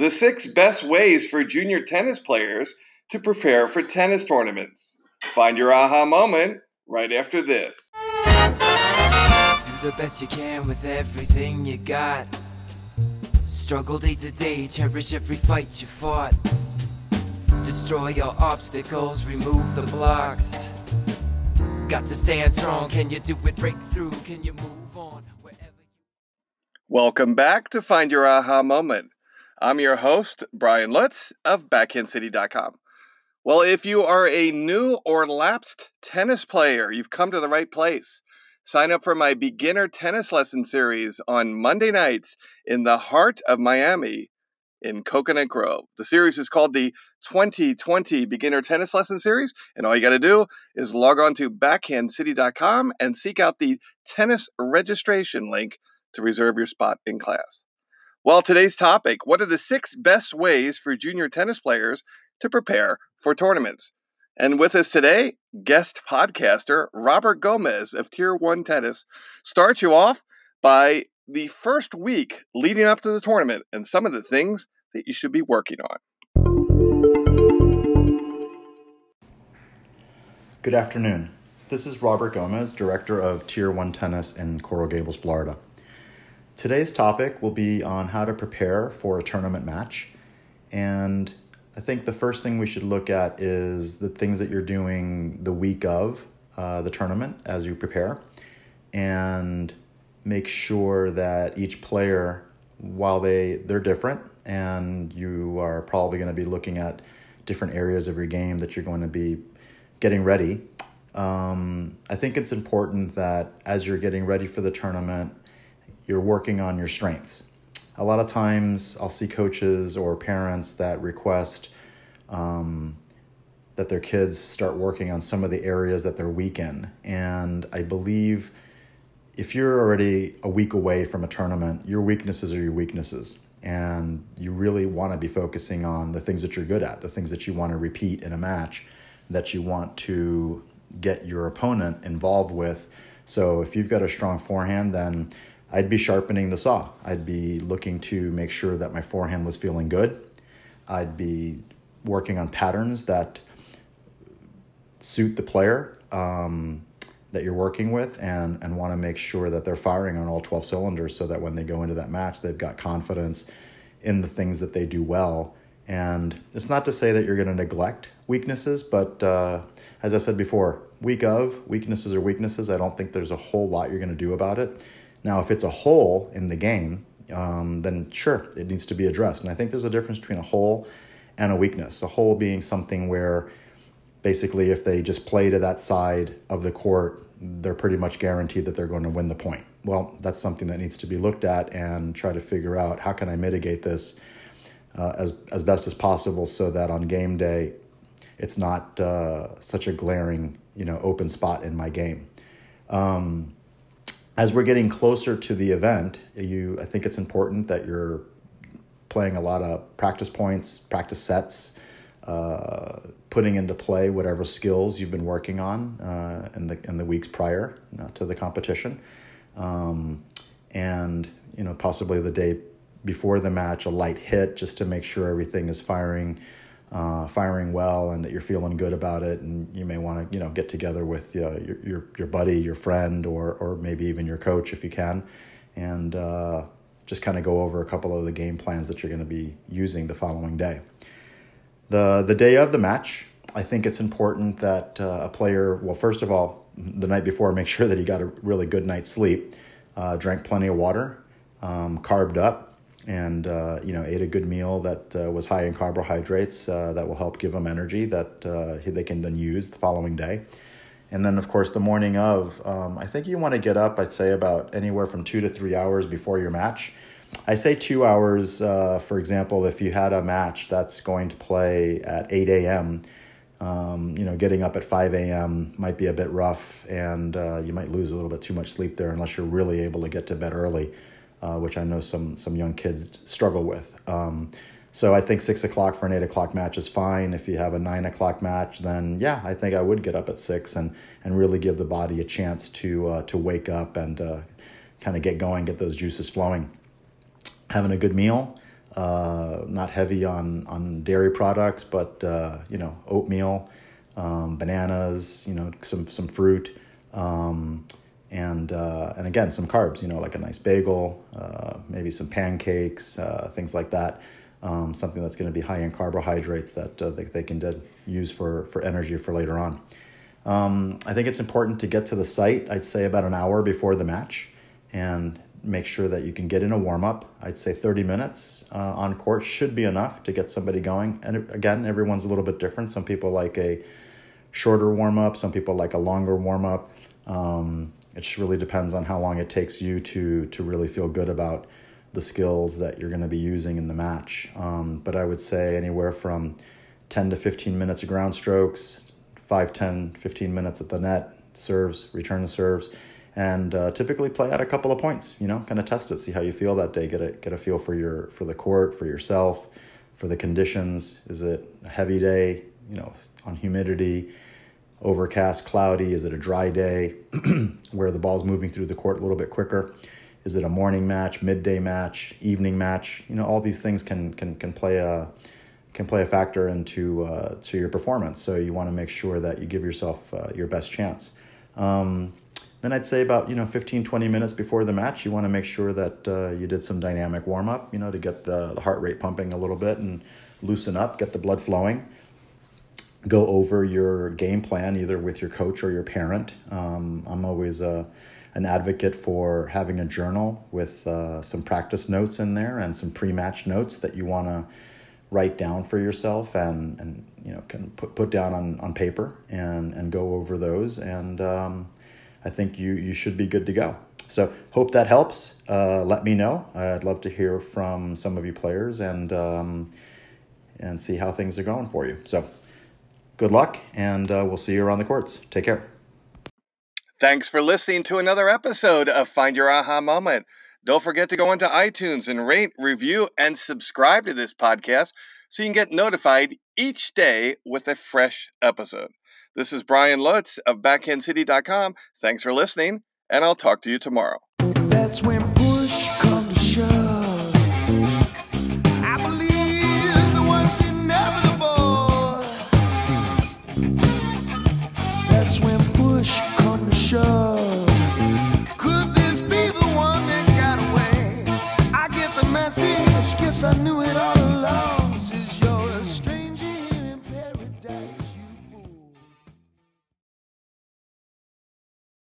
the six best ways for junior tennis players to prepare for tennis tournaments. Find your aha moment right after this. Do the best you can with everything you got. Struggle day to day, cherish every fight you fought. Destroy your obstacles, remove the blocks. Got to stand strong, can you do it? Break through, can you move on? Wherever you Welcome back to Find Your Aha Moment. I'm your host, Brian Lutz of BackhandCity.com. Well, if you are a new or lapsed tennis player, you've come to the right place. Sign up for my beginner tennis lesson series on Monday nights in the heart of Miami in Coconut Grove. The series is called the 2020 Beginner Tennis Lesson Series, and all you got to do is log on to backhandcity.com and seek out the tennis registration link to reserve your spot in class. Well, today's topic what are the six best ways for junior tennis players to prepare for tournaments? And with us today, guest podcaster Robert Gomez of Tier 1 Tennis starts you off by the first week leading up to the tournament and some of the things that you should be working on. Good afternoon. This is Robert Gomez, Director of Tier 1 Tennis in Coral Gables, Florida. Today's topic will be on how to prepare for a tournament match. And I think the first thing we should look at is the things that you're doing the week of uh, the tournament as you prepare. And make sure that each player, while they, they're different, and you are probably going to be looking at different areas of your game that you're going to be getting ready. Um, I think it's important that as you're getting ready for the tournament, you're working on your strengths. A lot of times, I'll see coaches or parents that request um, that their kids start working on some of the areas that they're weak in. And I believe if you're already a week away from a tournament, your weaknesses are your weaknesses. And you really want to be focusing on the things that you're good at, the things that you want to repeat in a match, that you want to get your opponent involved with. So if you've got a strong forehand, then I'd be sharpening the saw. I'd be looking to make sure that my forehand was feeling good. I'd be working on patterns that suit the player um, that you're working with and, and want to make sure that they're firing on all 12 cylinders so that when they go into that match, they've got confidence in the things that they do well. And it's not to say that you're going to neglect weaknesses, but uh, as I said before, week of, weaknesses are weaknesses. I don't think there's a whole lot you're going to do about it. Now, if it's a hole in the game, um, then sure, it needs to be addressed. And I think there's a difference between a hole and a weakness. A hole being something where basically if they just play to that side of the court, they're pretty much guaranteed that they're going to win the point. Well, that's something that needs to be looked at and try to figure out how can I mitigate this uh, as as best as possible so that on game day, it's not uh, such a glaring you know open spot in my game. Um, as we're getting closer to the event, you I think it's important that you're playing a lot of practice points, practice sets, uh, putting into play whatever skills you've been working on uh, in the in the weeks prior you know, to the competition, um, and you know possibly the day before the match a light hit just to make sure everything is firing. Uh, firing well and that you're feeling good about it and you may want to you know get together with uh, your, your your buddy your friend or or maybe even your coach if you can and uh, just kind of go over a couple of the game plans that you're going to be using the following day. The the day of the match, I think it's important that uh, a player, well, first of all, the night before, make sure that he got a really good night's sleep, uh, drank plenty of water, um, carved up, and uh, you know ate a good meal that uh, was high in carbohydrates uh, that will help give them energy that uh, they can then use the following day. And then, of course, the morning of, um, I think you want to get up, I'd say, about anywhere from two to three hours before your match I say two hours, uh, for example, if you had a match that's going to play at 8 a.m., um, you know, getting up at 5 a.m. might be a bit rough, and uh, you might lose a little bit too much sleep there unless you're really able to get to bed early, uh, which I know some some young kids struggle with. Um, so I think six o'clock for an eight o'clock match is fine. If you have a nine o'clock match, then yeah, I think I would get up at six and and really give the body a chance to uh, to wake up and uh, kind of get going, get those juices flowing having a good meal, uh, not heavy on, on dairy products, but uh, you know oatmeal, um, bananas, you know some some fruit, um, and uh, and again some carbs. You know like a nice bagel, uh, maybe some pancakes, uh, things like that. Um, something that's going to be high in carbohydrates that uh, they, they can use for for energy for later on. Um, I think it's important to get to the site. I'd say about an hour before the match, and make sure that you can get in a warm up. I'd say 30 minutes uh, on court should be enough to get somebody going. And again, everyone's a little bit different. Some people like a shorter warm up, some people like a longer warm up. Um, it just really depends on how long it takes you to to really feel good about the skills that you're going to be using in the match. Um, but I would say anywhere from 10 to 15 minutes of ground strokes, 5, 10, 15 minutes at the net, serves, return serves and uh, typically play out a couple of points. You know, kind of test it, see how you feel that day. Get a get a feel for your for the court, for yourself, for the conditions. Is it a heavy day? You know, on humidity, overcast, cloudy. Is it a dry day where the ball's moving through the court a little bit quicker? Is it a morning match, midday match, evening match? You know, all these things can can can play a can play a factor into uh, to your performance. So you want to make sure that you give yourself uh, your best chance. Um, then I'd say about, you know, 15, 20 minutes before the match, you want to make sure that uh, you did some dynamic warm up, you know, to get the, the heart rate pumping a little bit and loosen up, get the blood flowing. Go over your game plan either with your coach or your parent. Um, I'm always a, an advocate for having a journal with uh, some practice notes in there and some pre match notes that you want to write down for yourself and, and you know, can put, put down on, on paper and, and go over those. And, um, I think you you should be good to go. So hope that helps. Uh, let me know. I'd love to hear from some of you players and um, and see how things are going for you. So good luck, and uh, we'll see you around the courts. Take care. Thanks for listening to another episode of Find Your Aha Moment. Don't forget to go into iTunes and rate, review, and subscribe to this podcast so you can get notified each day with a fresh episode. This is Brian Lutz of BackhandCity.com. Thanks for listening, and I'll talk to you tomorrow. That's when